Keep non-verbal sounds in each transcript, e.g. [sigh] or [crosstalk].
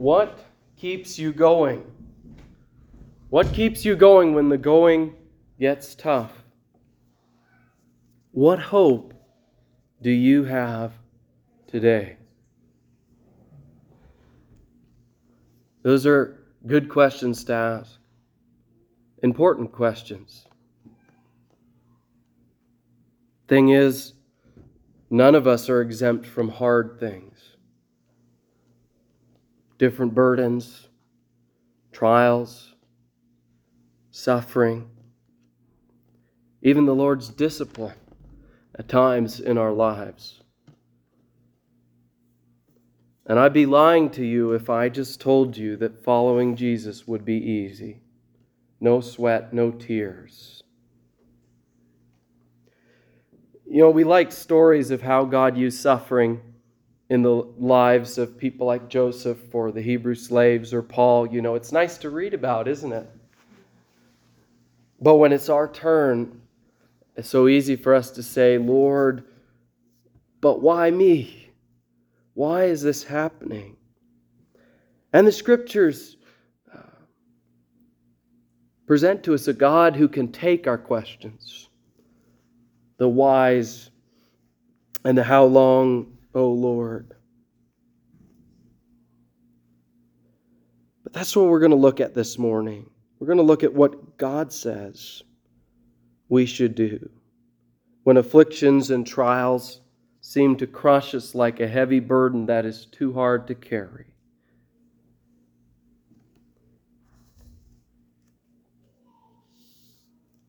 What keeps you going? What keeps you going when the going gets tough? What hope do you have today? Those are good questions to ask, important questions. Thing is, none of us are exempt from hard things different burdens, trials, suffering, even the Lord's discipline at times in our lives. And I'd be lying to you if I just told you that following Jesus would be easy. No sweat, no tears. You know, we like stories of how God used suffering in the lives of people like Joseph or the Hebrew slaves or Paul. You know, it's nice to read about, isn't it? But when it's our turn, it's so easy for us to say, Lord, but why me? Why is this happening? And the scriptures uh, present to us a God who can take our questions, the whys and the how long O Lord. But that's what we're going to look at this morning. We're going to look at what God says we should do when afflictions and trials seem to crush us like a heavy burden that is too hard to carry.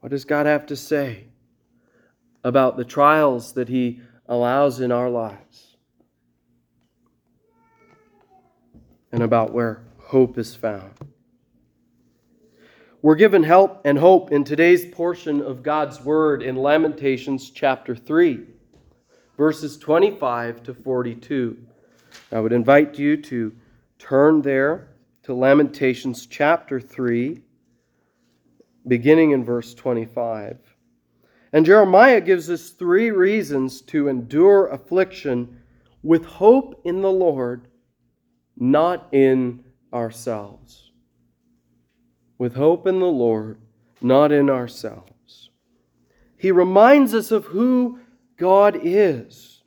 What does God have to say about the trials that He allows in our lives? And about where hope is found. We're given help and hope in today's portion of God's Word in Lamentations chapter 3, verses 25 to 42. I would invite you to turn there to Lamentations chapter 3, beginning in verse 25. And Jeremiah gives us three reasons to endure affliction with hope in the Lord not in ourselves. With hope in the Lord, not in ourselves. He reminds us of who God is.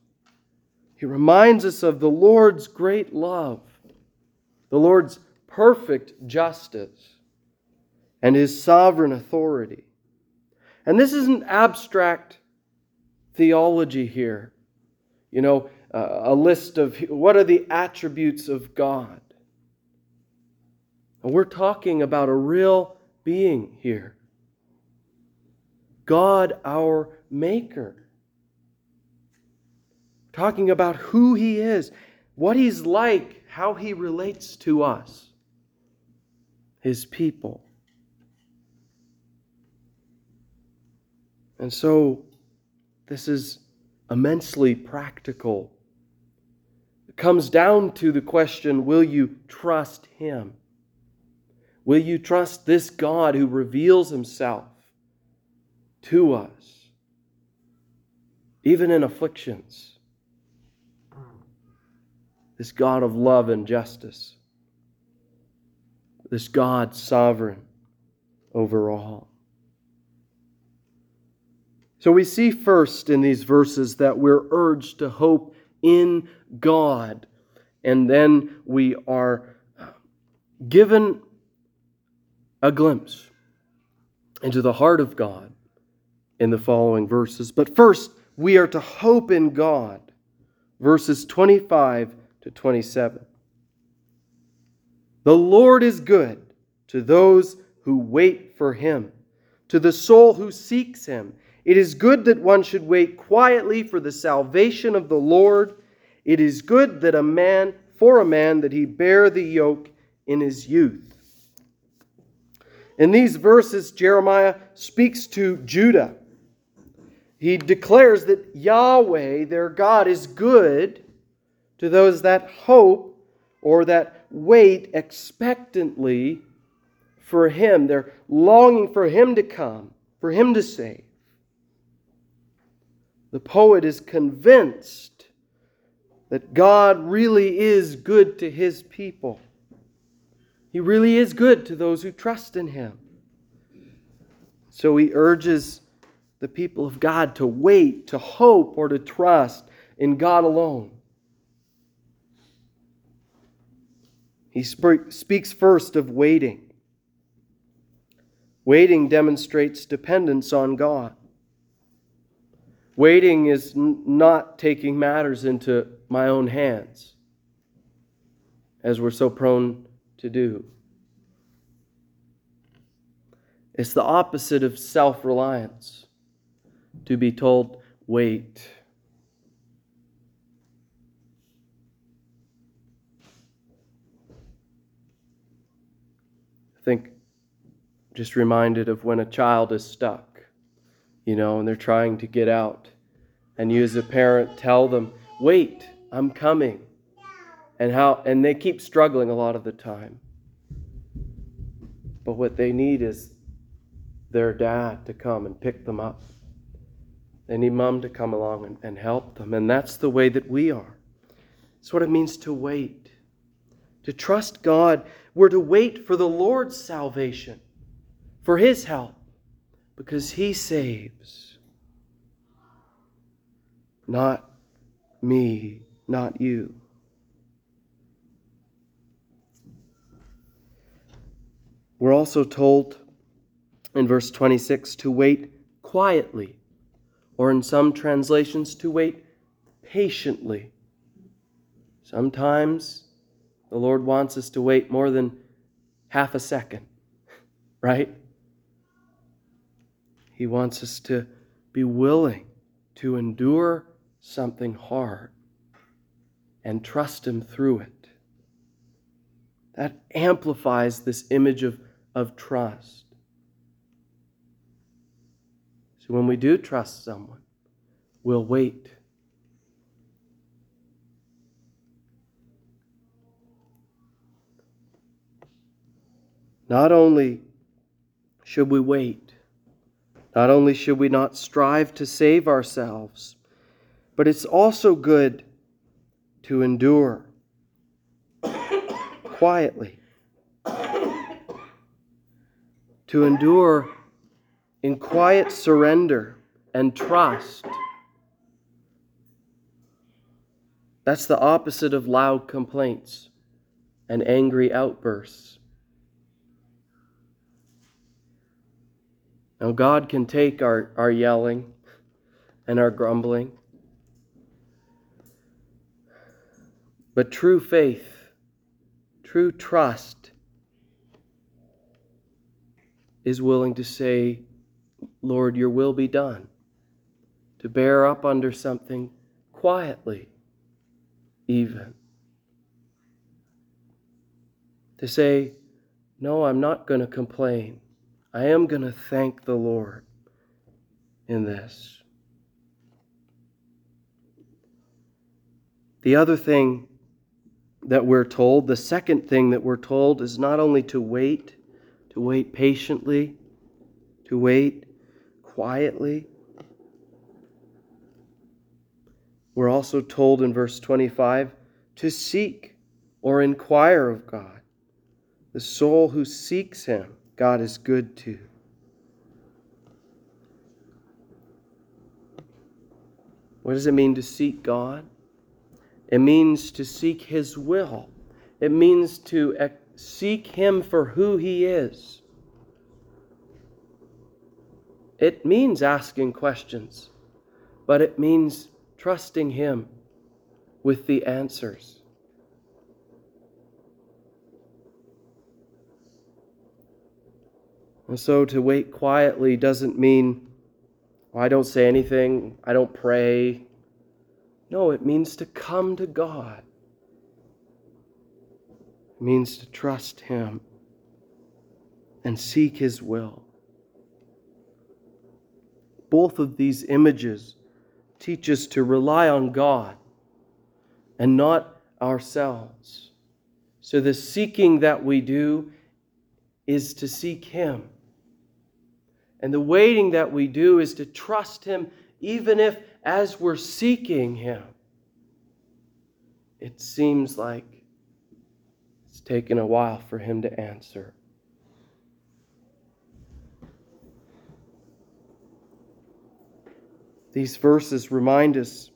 He reminds us of the Lord's great love, the Lord's perfect justice, and his sovereign authority. And this isn't abstract theology here. You know, a list of what are the attributes of God. And we're talking about a real being here God, our Maker. Talking about who He is, what He's like, how He relates to us, His people. And so, this is immensely practical comes down to the question will you trust Him? Will you trust this God who reveals Himself to us, even in afflictions? This God of love and justice, this God sovereign over all. So we see first in these verses that we're urged to hope in God. And then we are given a glimpse into the heart of God in the following verses. But first, we are to hope in God. Verses 25 to 27. The Lord is good to those who wait for him, to the soul who seeks him. It is good that one should wait quietly for the salvation of the Lord. It is good that a man, for a man, that he bear the yoke in his youth. In these verses, Jeremiah speaks to Judah. He declares that Yahweh, their God, is good to those that hope or that wait expectantly for Him. They're longing for Him to come, for Him to save. The poet is convinced that God really is good to his people. He really is good to those who trust in Him. So he urges the people of God to wait, to hope, or to trust in God alone. He speaks first of waiting. Waiting demonstrates dependence on God. Waiting is n- not taking matters into my own hands, as we're so prone to do. It's the opposite of self reliance to be told, wait. I think just reminded of when a child is stuck, you know, and they're trying to get out. And you as a parent tell them, wait, I'm coming. And how and they keep struggling a lot of the time. But what they need is their dad to come and pick them up. They need mom to come along and, and help them. And that's the way that we are. It's what it means to wait. To trust God, we're to wait for the Lord's salvation, for His help, because He saves. Not me, not you. We're also told in verse 26 to wait quietly, or in some translations, to wait patiently. Sometimes the Lord wants us to wait more than half a second, [laughs] right? He wants us to be willing to endure something hard and trust Him through it. That amplifies this image of, of trust. So when we do trust someone, we'll wait. Not only should we wait, not only should we not strive to save ourselves, but it's also good to endure [coughs] quietly, to endure in quiet surrender and trust. That's the opposite of loud complaints and angry outbursts. Now, God can take our, our yelling and our grumbling, but true faith, true trust, is willing to say, Lord, your will be done. To bear up under something quietly, even. To say, No, I'm not going to complain. I am going to thank the Lord in this. The other thing that we're told, the second thing that we're told, is not only to wait, to wait patiently, to wait quietly. We're also told in verse 25 to seek or inquire of God. The soul who seeks Him, God is good to. What does it mean to seek God? It means to seek His will. It means to seek Him for who He is. It means asking questions, but it means trusting Him with the answers. And so to wait quietly doesn't mean well, I don't say anything, I don't pray. No, it means to come to God. It means to trust Him and seek His will both of these images teach us to rely on God and not ourselves. So the seeking that we do is to seek Him. And the waiting that we do is to trust Him, even if as we're seeking Him, it seems like It's taken a while for him to answer. These verses remind us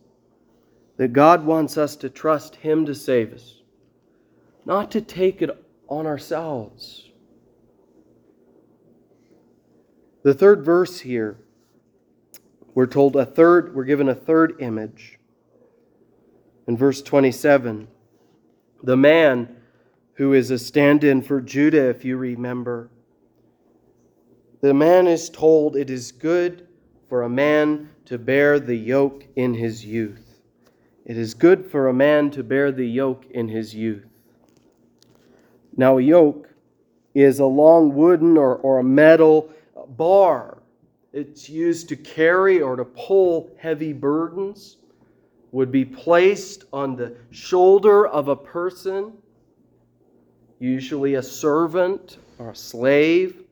that God wants us to trust Him to save us, not to take it on ourselves. The third verse here, we're told a third, we're given a third image. In verse 27, the man who is a stand in for Judah, if you remember, the man is told it is good for a man to bear the yoke in his youth. It is good for a man to bear the yoke in his youth. Now, a yoke is a long wooden or, or a metal bar. It's used to carry or to pull heavy burdens, would be placed on the shoulder of a person, usually a servant or a slave,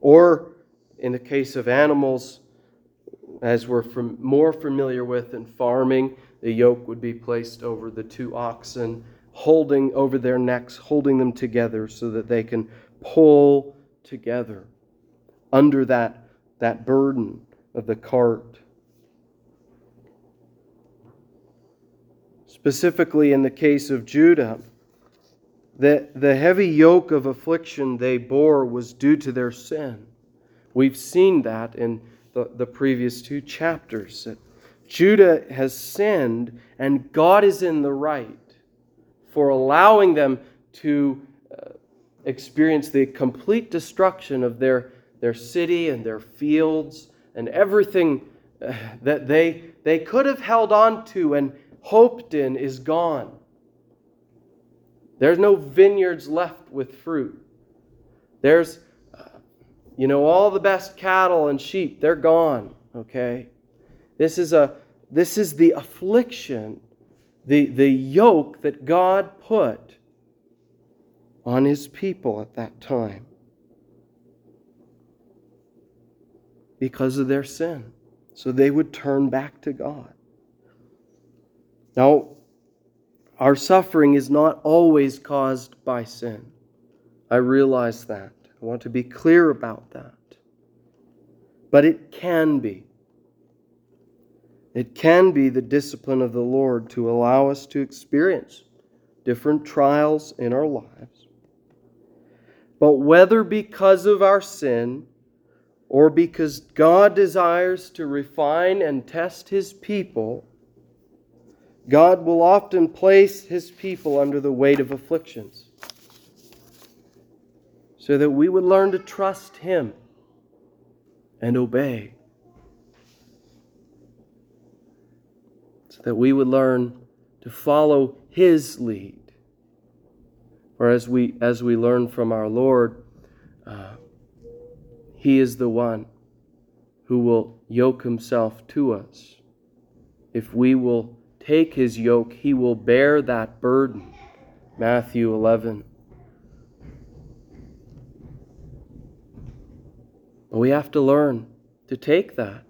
or in the case of animals, as we're from, more familiar with in farming, the yoke would be placed over the two oxen, holding over their necks, holding them together so that they can pull together under that, that burden of the cart. Specifically, in the case of Judah, the, the heavy yoke of affliction they bore was due to their sin. We've seen that in the, the previous two chapters. That Judah has sinned, and God is in the right for allowing them to uh, experience the complete destruction of their, their city and their fields and everything uh, that they, they could have held on to and hoped in is gone. There's no vineyards left with fruit. There's you know, all the best cattle and sheep, they're gone, okay? This is a this is the affliction, the, the yoke that God put on his people at that time because of their sin. So they would turn back to God. Now, our suffering is not always caused by sin. I realize that. I want to be clear about that. But it can be. It can be the discipline of the Lord to allow us to experience different trials in our lives. But whether because of our sin or because God desires to refine and test his people, God will often place his people under the weight of afflictions so that we would learn to trust Him and obey. So that we would learn to follow His lead. Or as we, as we learn from our Lord, uh, He is the one who will yoke Himself to us. If we will take His yoke, He will bear that burden. Matthew 11. But we have to learn to take that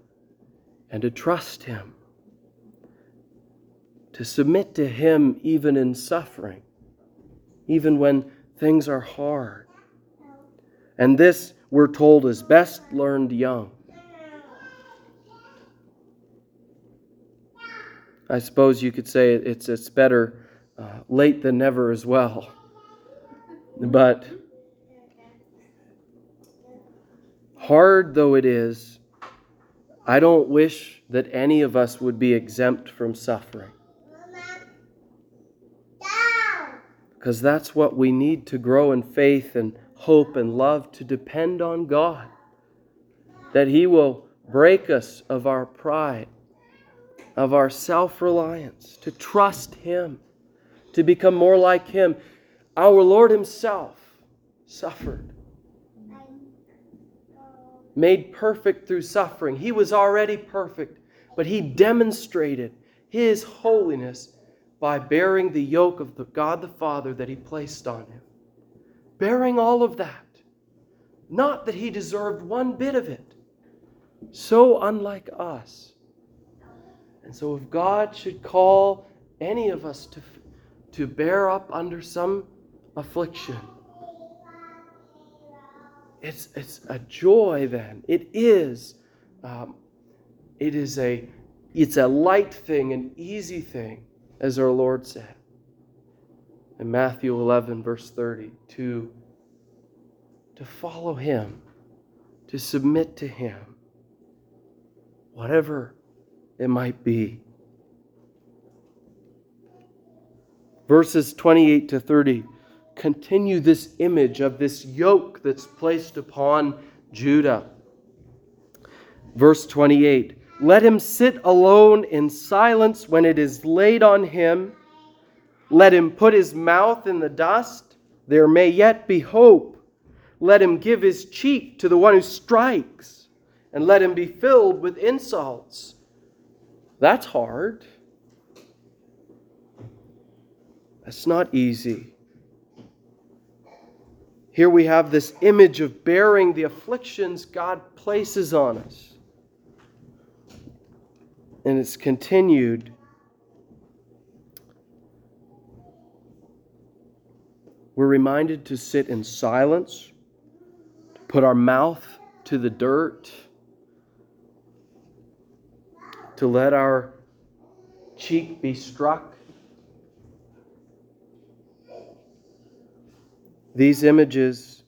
and to trust Him, to submit to Him even in suffering, even when things are hard. And this, we're told, is best learned young. I suppose you could say it's, it's better uh, late than never as well. But hard though it is, I don't wish that any of us would be exempt from suffering. Because that's what we need to grow in faith and hope and love to depend on God. That He will break us of our pride, of our self reliance, to trust Him, to become more like Him. Our Lord Himself suffered made perfect through suffering. He was already perfect, but he demonstrated his holiness by bearing the yoke of the God the Father that he placed on him. Bearing all of that. Not that he deserved one bit of it. So unlike us. And so if God should call any of us to to bear up under some affliction. It's, it's a joy then. It is. Um, it is a it's a light thing, an easy thing, as our Lord said in Matthew 11, verse 30, to, to follow Him, to submit to Him, whatever it might be. Verses 28 to 30 continue this image of this yoke that's placed upon Judah. Verse 28 Let him sit alone in silence when it is laid on him. Let him put his mouth in the dust. There may yet be hope. Let him give his cheek to the one who strikes, and let him be filled with insults. That's hard. That's not easy. Here we have this image of bearing the afflictions God places on us. And it's continued. We're reminded to sit in silence, to put our mouth to the dirt, to let our cheek be struck. These images,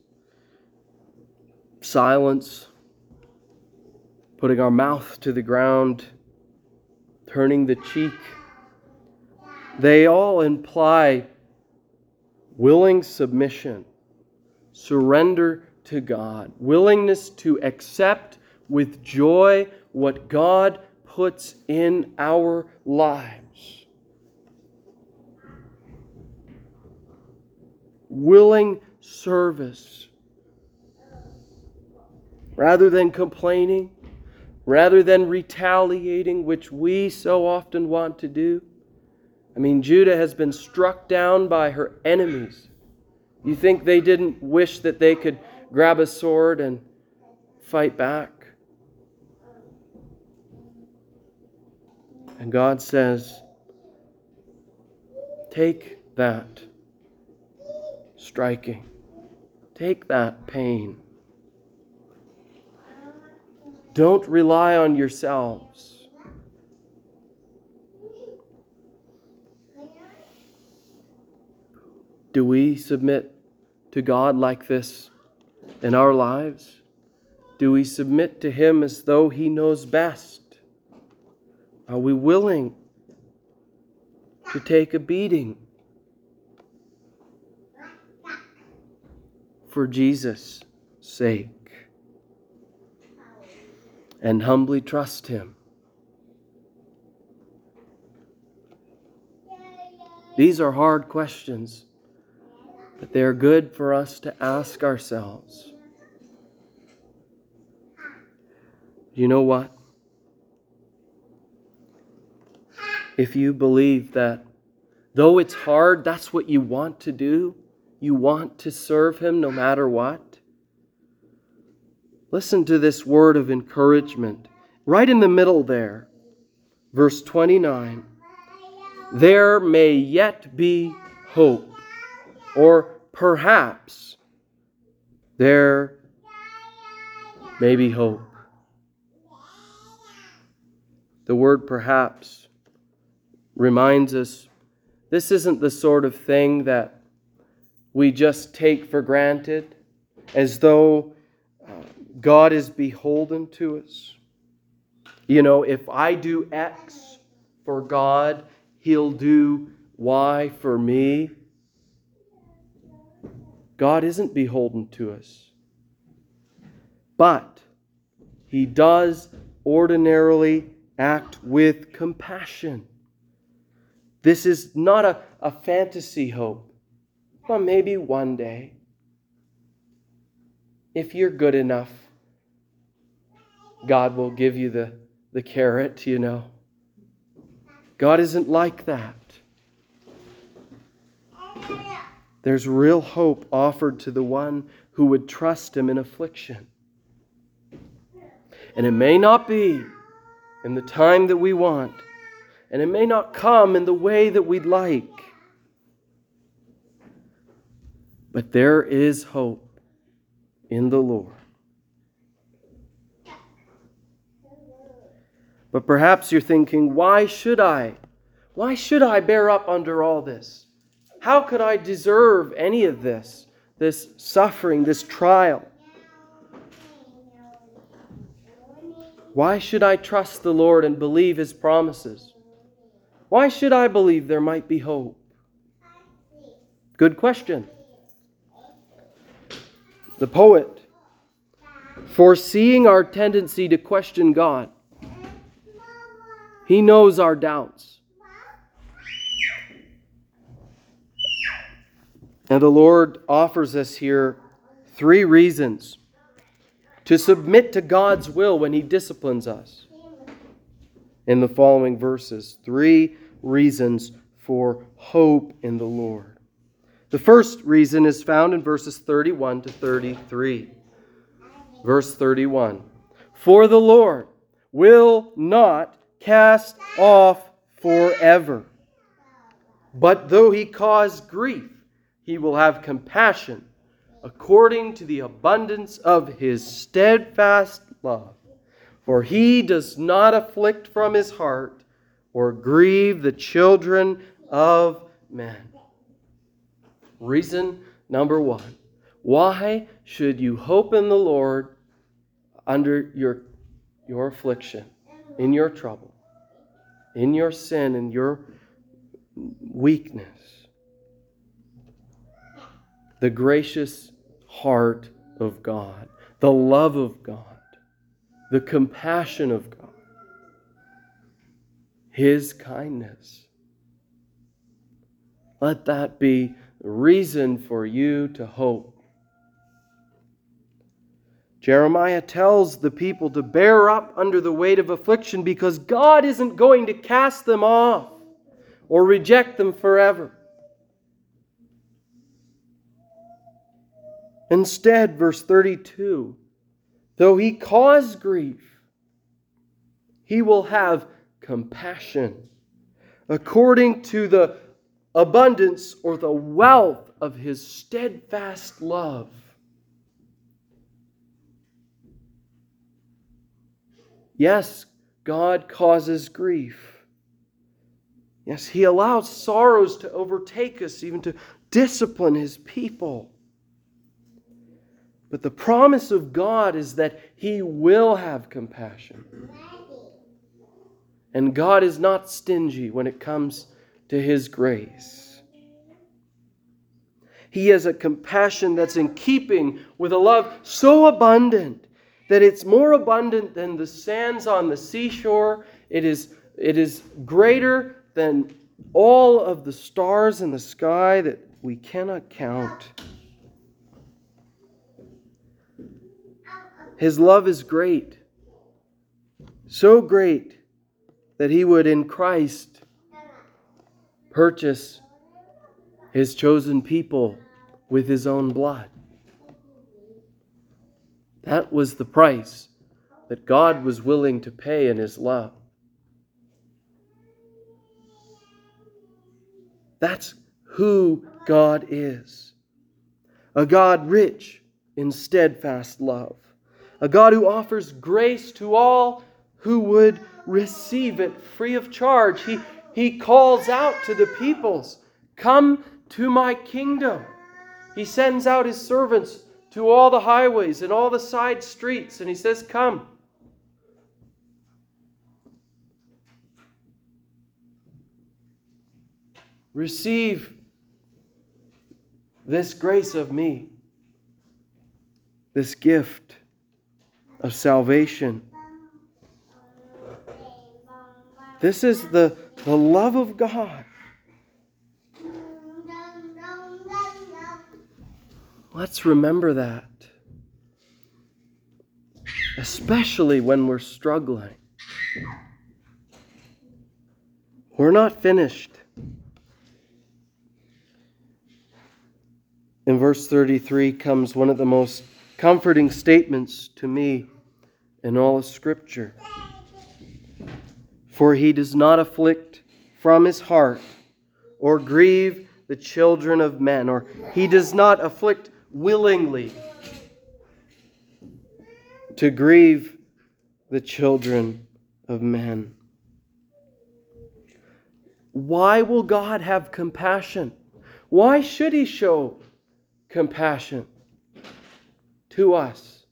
silence, putting our mouth to the ground, turning the cheek, they all imply willing submission, surrender to God, willingness to accept with joy what God puts in our lives. Willing service. Rather than complaining, rather than retaliating, which we so often want to do. I mean, Judah has been struck down by her enemies. You think they didn't wish that they could grab a sword and fight back? And God says, Take that striking, take that pain. Don't rely on yourselves. Do we submit to God like this in our lives? Do we submit to Him as though He knows best? Are we willing to take a beating for Jesus' sake and humbly trust Him? These are hard questions, but they are good for us to ask ourselves. You know what? if you believe that though it's hard, that's what you want to do, you want to serve Him no matter what. Listen to this word of encouragement right in the middle there, verse 29. There may yet be hope, or perhaps there may be hope. The word perhaps reminds us this isn't the sort of thing that we just take for granted as though God is beholden to us. You know, if I do X for God, He'll do Y for me. God isn't beholden to us. But He does ordinarily act with compassion. This is not a, a fantasy hope. but maybe one day, if you're good enough, God will give you the, the carrot, you know. God isn't like that. There's real hope offered to the one who would trust him in affliction. And it may not be in the time that we want, and it may not come in the way that we'd like. But there is hope in the Lord. But perhaps you're thinking, why should I? Why should I bear up under all this? How could I deserve any of this, this suffering, this trial? Why should I trust the Lord and believe His promises? Why should I believe there might be hope? Good question. The poet, foreseeing our tendency to question God, he knows our doubts. And the Lord offers us here three reasons to submit to God's will when He disciplines us. In the following verses, three reasons for hope in the Lord. The first reason is found in verses 31 to 33. Verse 31 For the Lord will not cast off forever. But though he cause grief, he will have compassion according to the abundance of his steadfast love. For he does not afflict from his heart or grieve the children of men. Reason number one why should you hope in the Lord under your, your affliction, in your trouble? In your sin and your weakness, the gracious heart of God, the love of God, the compassion of God, His kindness. Let that be reason for you to hope. Jeremiah tells the people to bear up under the weight of affliction because God isn't going to cast them off or reject them forever. Instead, verse 32 though he cause grief, he will have compassion according to the abundance or the wealth of his steadfast love. Yes, God causes grief. Yes, He allows sorrows to overtake us, even to discipline His people. But the promise of God is that He will have compassion. And God is not stingy when it comes to His grace. He has a compassion that's in keeping with a love so abundant that it's more abundant than the sands on the seashore. It is, it is greater than all of the stars in the sky that we cannot count. His love is great, so great that he would in Christ purchase his chosen people with his own blood. That was the price that God was willing to pay in His love. That's who God is a God rich in steadfast love, a God who offers grace to all who would receive it free of charge. He, he calls out to the peoples, Come to my kingdom. He sends out his servants to all the highways and all the side streets, and he says, Come. Receive this grace of me, this gift of salvation. This is the, the love of God Let's remember that. Especially when we're struggling. We're not finished. In verse 33 comes one of the most comforting statements to me in all of Scripture. For he does not afflict from his heart or grieve the children of men, or he does not afflict willingly to grieve the children of men. Why will God have compassion? Why should he show compassion to us?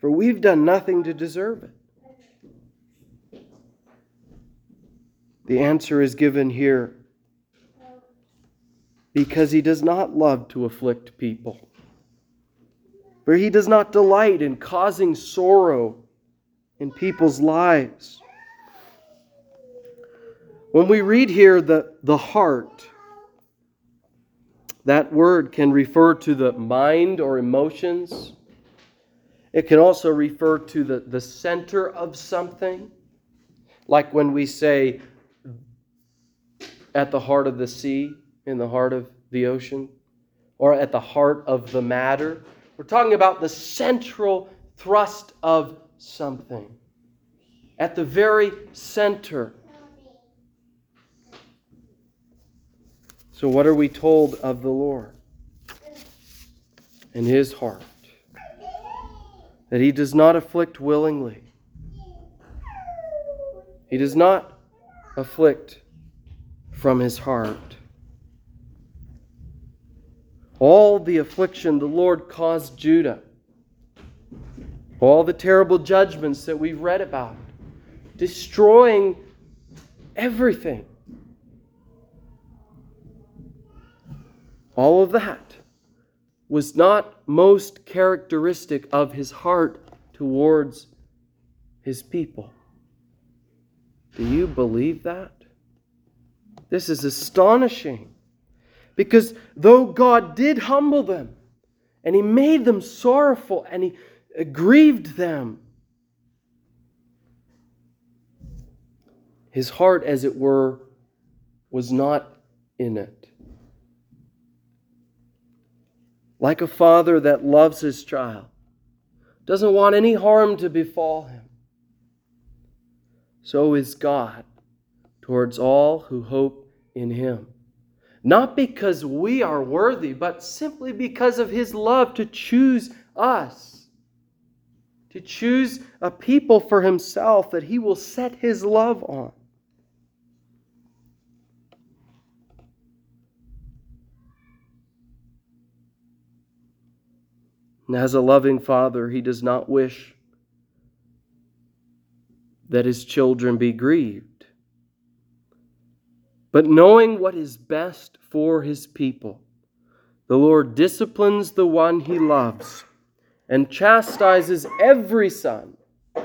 For we've done nothing to deserve it. The answer is given here because he does not love to afflict people. For he does not delight in causing sorrow in people's lives. When we read here the, the heart, that word can refer to the mind or emotions. It can also refer to the, the center of something. Like when we say, at the heart of the sea, in the heart of the ocean, or at the heart of the matter. We're talking about the central thrust of something. At the very center. So, what are we told of the Lord and his heart? That he does not afflict willingly. He does not afflict from his heart. All the affliction the Lord caused Judah, all the terrible judgments that we've read about, destroying everything. All of that was not most characteristic of his heart towards his people. Do you believe that? This is astonishing. Because though God did humble them, and He made them sorrowful, and He grieved them, His heart, as it were, was not in it. Like a father that loves his child, doesn't want any harm to befall him, so is God towards all who hope in Him. Not because we are worthy, but simply because of His love to choose us, to choose a people for Himself that He will set His love on. And as a loving father, he does not wish that his children be grieved but knowing what is best for his people. The Lord disciplines the one he loves and chastises every son,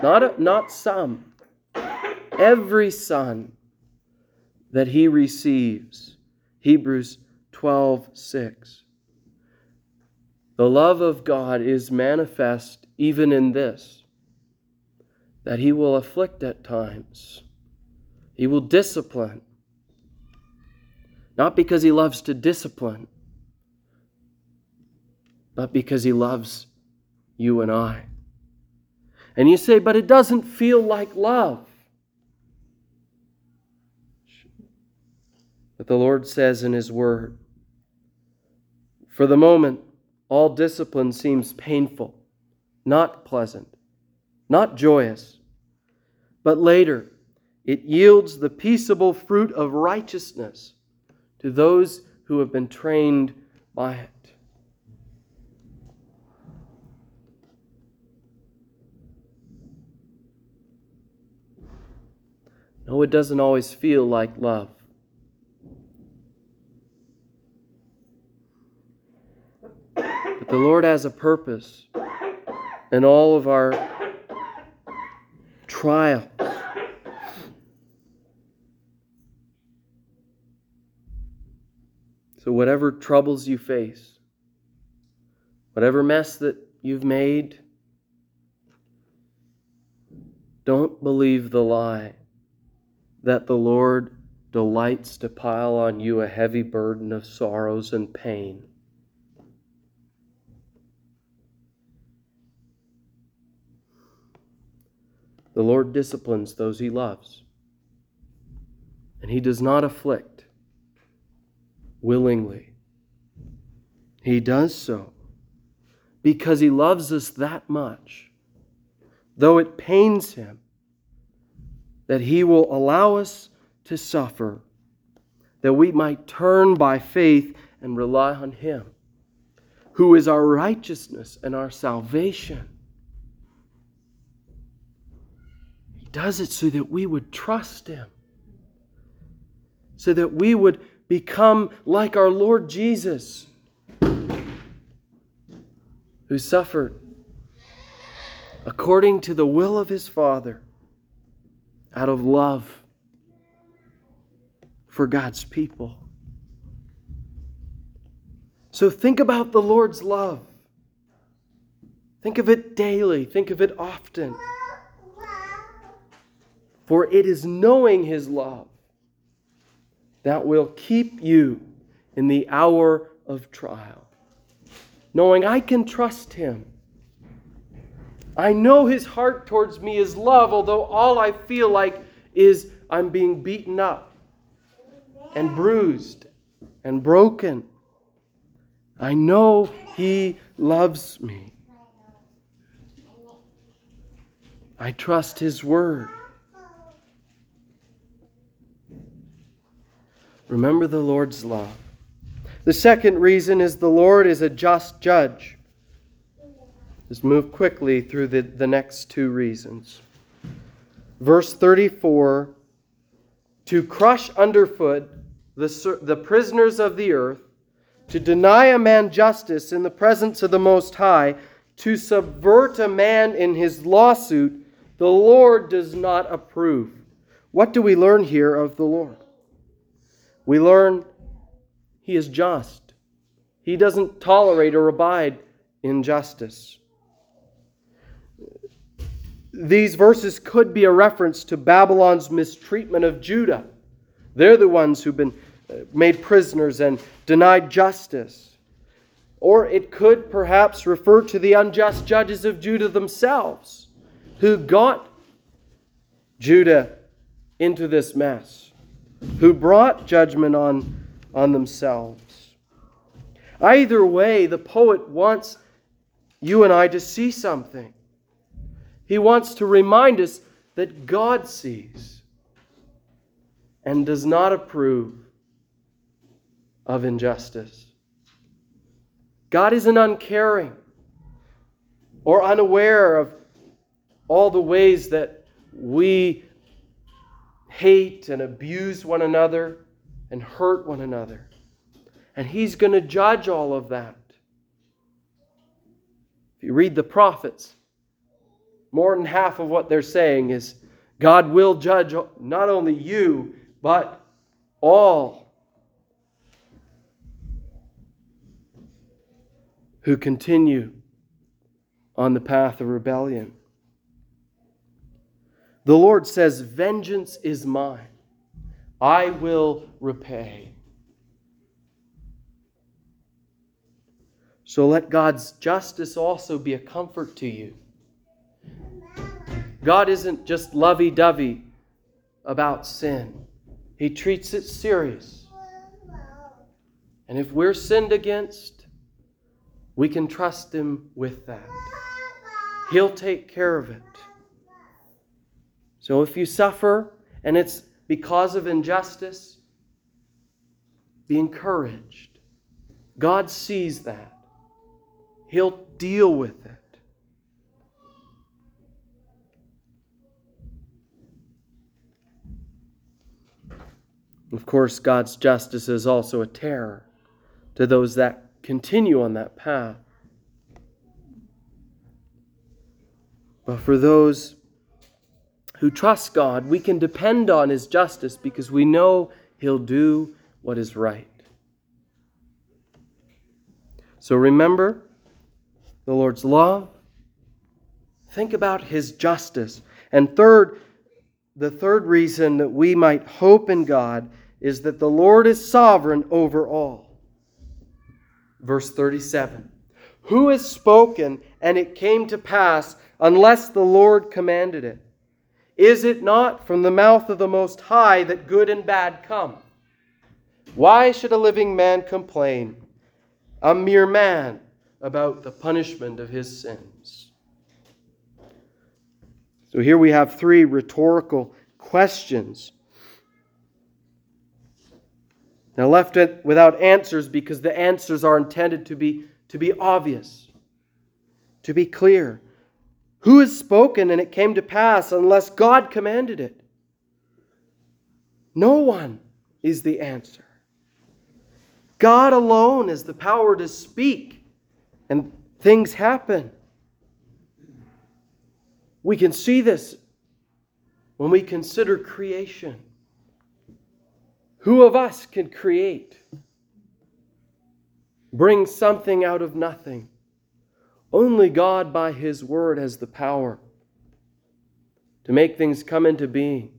not, not some, every son that he receives. Hebrews 12 6. The love of God is manifest even in this that he will afflict at times, he will discipline, not because he loves to discipline, but because he loves you and I. And you say, but it doesn't feel like love. But the Lord says in His Word, for the moment, all discipline seems painful, not pleasant, not joyous. But later, it yields the peaceable fruit of righteousness to those who have been trained by it. No, it doesn't always feel like love. But the Lord has a purpose in all of our trials. So, whatever troubles you face, whatever mess that you've made, don't believe the lie that the Lord delights to pile on you a heavy burden of sorrows and pain. The Lord disciplines those he loves, and he does not afflict willingly. He does so because he loves us that much, though it pains him that he will allow us to suffer, that we might turn by faith and rely on him, who is our righteousness and our salvation. He does it so that we would trust him, so that we would become like our Lord Jesus who suffered according to the will of his Father out of love for God's people. So think about the Lord's love. Think of it daily, think of it often. For it is knowing his love that will keep you in the hour of trial knowing I can trust Him. I know His heart towards me is love, although all I feel like is I'm being beaten up and bruised and broken. I know He loves me. I trust His word. Remember the Lord's love. The second reason is the Lord is a just judge. Let's move quickly through the, the next two reasons. Verse 34 to crush underfoot the, the prisoners of the earth, to deny a man justice in the presence of the Most High, to subvert a man in his lawsuit, the Lord does not approve. What do we learn here of the Lord? We learn he is just. He doesn't tolerate or abide injustice. These verses could be a reference to Babylon's mistreatment of Judah. They're the ones who've been uh, made prisoners and denied justice. Or it could perhaps refer to the unjust judges of Judah themselves who got Judah into this mess, who brought judgment on on themselves. Either way, the poet wants you and I to see something. He wants to remind us that God sees and does not approve of injustice. God isn't uncaring or unaware of all the ways that we hate and abuse one another and hurt one another. And he's going to judge all of that. If you read the prophets, more than half of what they're saying is God will judge not only you, but all who continue on the path of rebellion. The Lord says, Vengeance is mine. I will repay. So let God's justice also be a comfort to you. God isn't just lovey dovey about sin, He treats it serious. And if we're sinned against, we can trust Him with that. He'll take care of it. So if you suffer and it's because of injustice, be encouraged. God sees that. He'll deal with it. Of course, God's justice is also a terror to those that continue on that path. But for those who trust God, we can depend on His justice because we know He'll do what is right. So remember the Lord's love. Think about His justice. And third, the third reason that we might hope in God is that the Lord is sovereign over all. Verse 37 Who has spoken and it came to pass unless the Lord commanded it? Is it not from the mouth of the Most High that good and bad come? Why should a living man complain, a mere man, about the punishment of his sins? So here we have three rhetorical questions. Now, left it without answers because the answers are intended to be, to be obvious, to be clear. Who has spoken and it came to pass unless God commanded it? No one is the answer. God alone has the power to speak, and things happen. We can see this when we consider creation. Who of us can create? Bring something out of nothing. Only God, by His Word, has the power to make things come into being,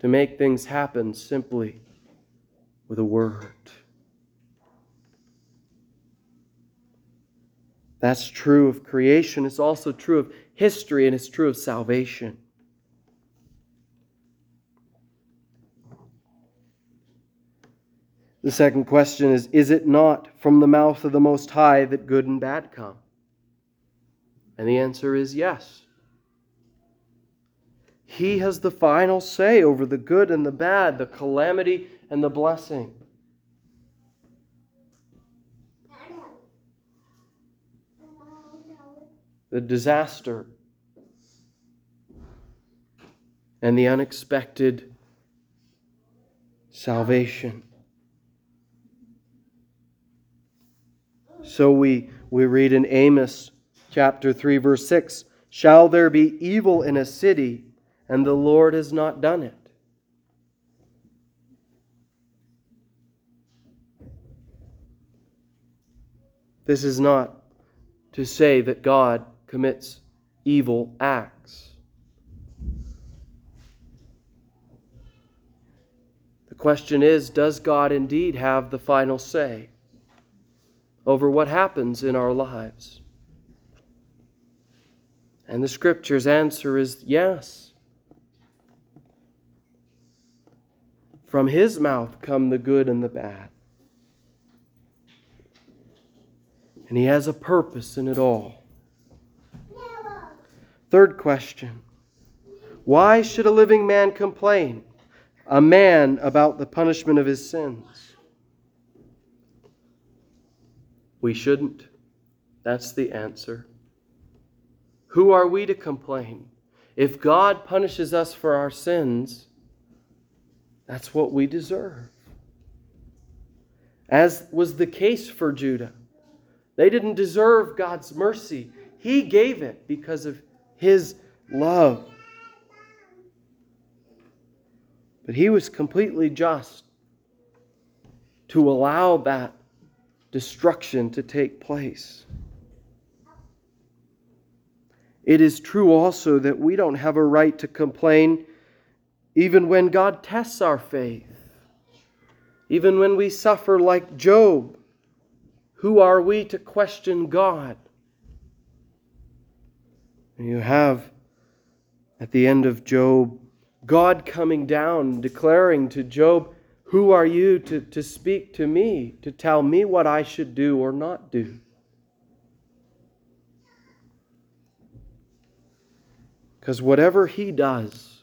to make things happen simply with a word. That's true of creation. It's also true of history and it's true of salvation. The second question is Is it not from the mouth of the Most High that good and bad come? And the answer is yes. He has the final say over the good and the bad, the calamity and the blessing. The disaster and the unexpected salvation. So we, we read in Amos chapter 3, verse 6 Shall there be evil in a city, and the Lord has not done it? This is not to say that God commits evil acts. The question is Does God indeed have the final say? Over what happens in our lives? And the scripture's answer is yes. From his mouth come the good and the bad. And he has a purpose in it all. Third question Why should a living man complain? A man about the punishment of his sins. We shouldn't. That's the answer. Who are we to complain? If God punishes us for our sins, that's what we deserve. As was the case for Judah. They didn't deserve God's mercy. He gave it because of His love. But He was completely just to allow that destruction to take place. It is true also that we don't have a right to complain even when God tests our faith, even when we suffer like Job. Who are we to question God? You have at the end of Job God coming down, declaring to Job, who are you to, to speak to me, to tell me what I should do or not do? Because whatever he does,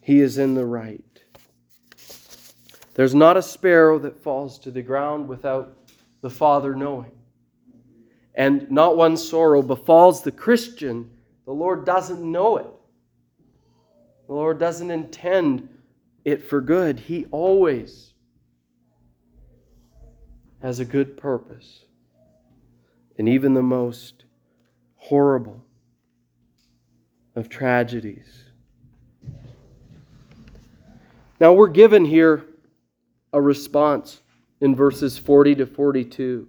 he is in the right. There's not a sparrow that falls to the ground without the Father knowing. And not one sorrow befalls the Christian. The Lord doesn't know it. The Lord doesn't intend it for good, He always has a good purpose. And even the most horrible of tragedies. Now we're given here a response in verses 40 to 42.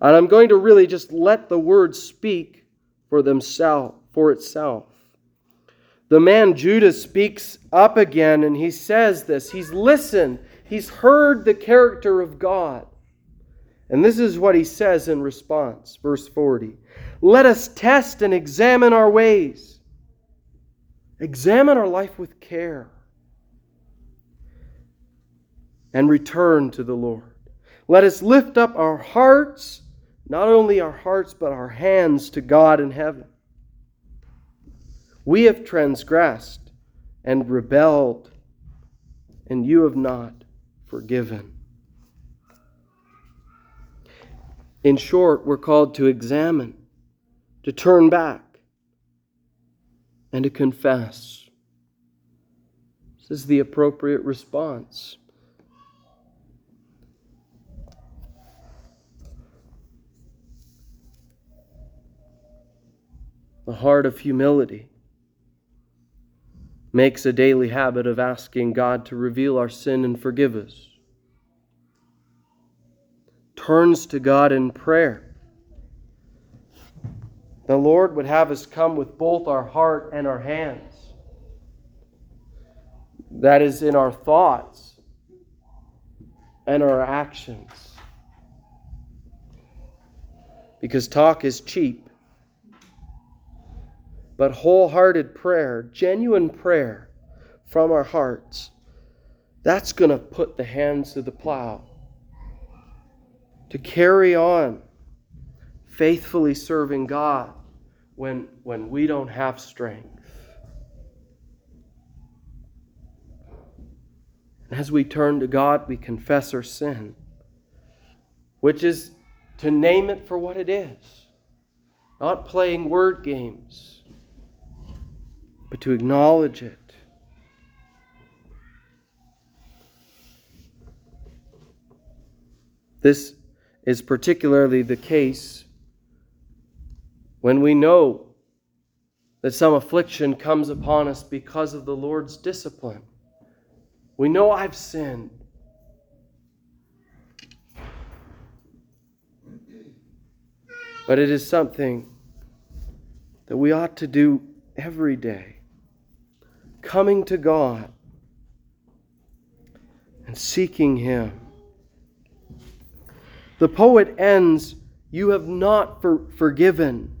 And I'm going to really just let the word speak for themselves, for itself the man Judah speaks up again and he says this. He's listened, he's heard the character of God. And this is what he says in response, verse 40 Let us test and examine our ways, examine our life with care. and return to the Lord. Let us lift up our hearts, not only our hearts, but our hands to God in heaven. We have transgressed and rebelled, and you have not forgiven. In short, we're called to examine, to turn back, and to confess. This is the appropriate response. The heart of humility makes a daily habit of asking God to reveal our sin and forgive us. Turns to God in prayer. The Lord would have us come with both our heart and our hands. That is in our thoughts and our actions. Because talk is cheap but wholehearted prayer, genuine prayer from our hearts, that's going to put the hands to the plow. To carry on faithfully serving God when, when we don't have strength. And as we turn to God, we confess our sin, which is to name it for what it is, not playing word games but to acknowledge it. This is particularly the case when we know that some affliction comes upon us because of the Lord's discipline. We know I've sinned. But it is something that we ought to do every day coming to God and seeking Him. The poet ends, You have not for- forgiven,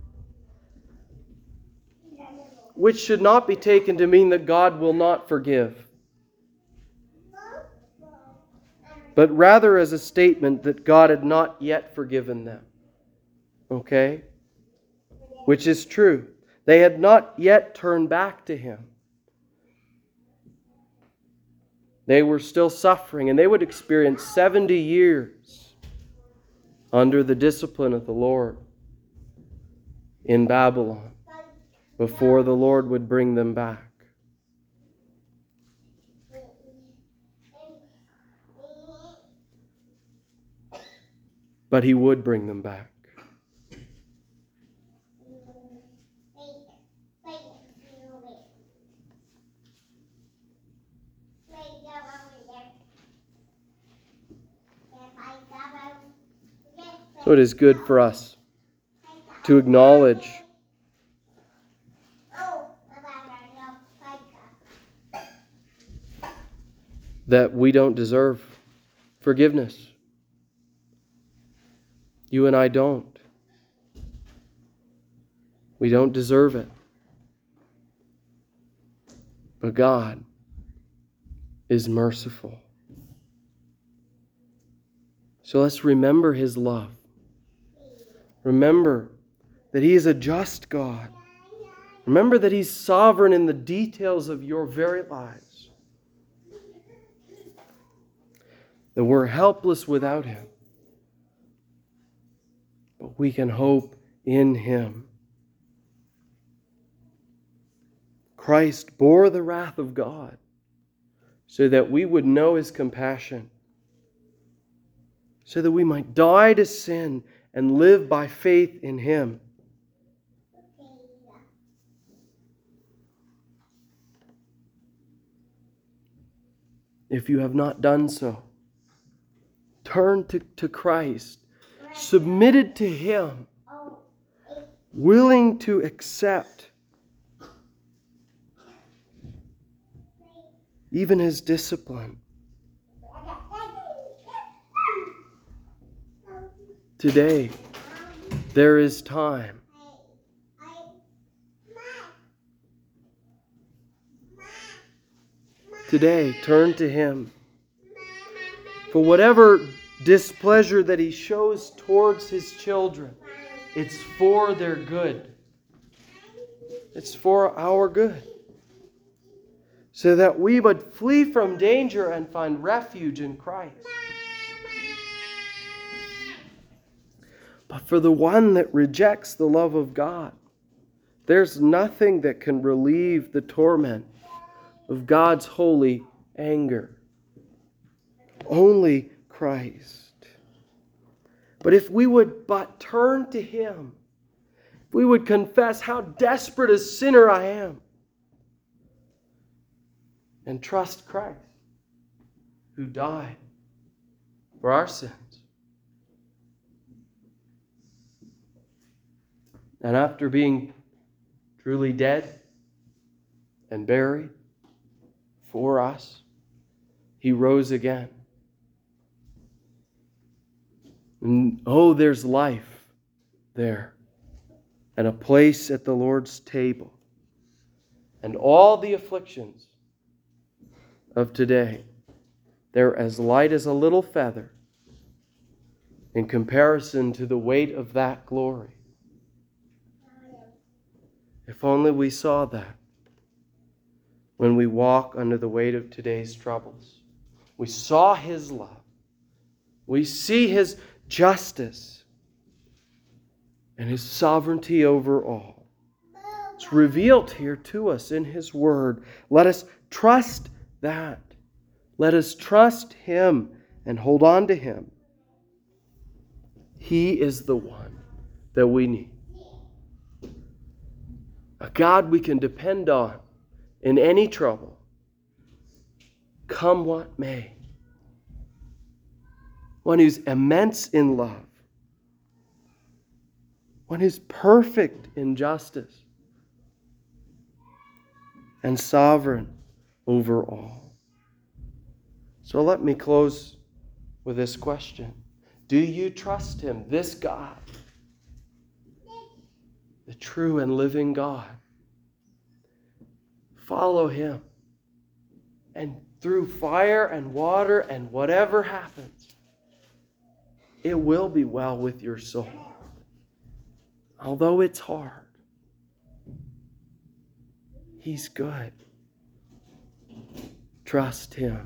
which should not be taken to mean that God will not forgive, but rather as a statement that God had not yet forgiven them. Okay? Which is true. They had not yet turned back to Him. They were still suffering, and they would experience 70 years under the discipline of the Lord in Babylon before the Lord would bring them back. But He would bring them back. So it is good for us to acknowledge that we don't deserve forgiveness. You and I don't. We don't deserve it. But God is merciful. So let's remember His love. Remember that He is a just God. Remember that He's sovereign in the details of your very lives. That we're helpless without Him. But we can hope in Him. Christ bore the wrath of God so that we would know His compassion, so that we might die to sin and live by faith in Him. If you have not done so, turn to, to Christ, submitted to Him, willing to accept even His discipline. Today, there is time. Today, turn to Him. for whatever displeasure that he shows towards his children, it's for their good. It's for our good. So that we would flee from danger and find refuge in Christ. But for the one that rejects the love of God, there's nothing that can relieve the torment of God's holy anger. Only Christ. But if we would but turn to Him, if we would confess how desperate a sinner I am, and trust Christ, who died for our sins. And after being truly dead and buried for us, he rose again. And oh, there's life there, and a place at the Lord's table. And all the afflictions of today, they're as light as a little feather in comparison to the weight of that glory. If only we saw that when we walk under the weight of today's troubles. We saw His love, we see His justice, and His sovereignty over all. It's revealed here to us in His Word. Let us trust that. Let us trust Him and hold on to Him. He is the one that we need. A God we can depend on in any trouble, come what may. One who's immense in love, one who's perfect in justice, and sovereign over all. So let me close with this question Do you trust Him, this God, the true and living God? Follow Him. And through fire and water and whatever happens, it will be well with your soul. Although it's hard, He's good. Trust Him.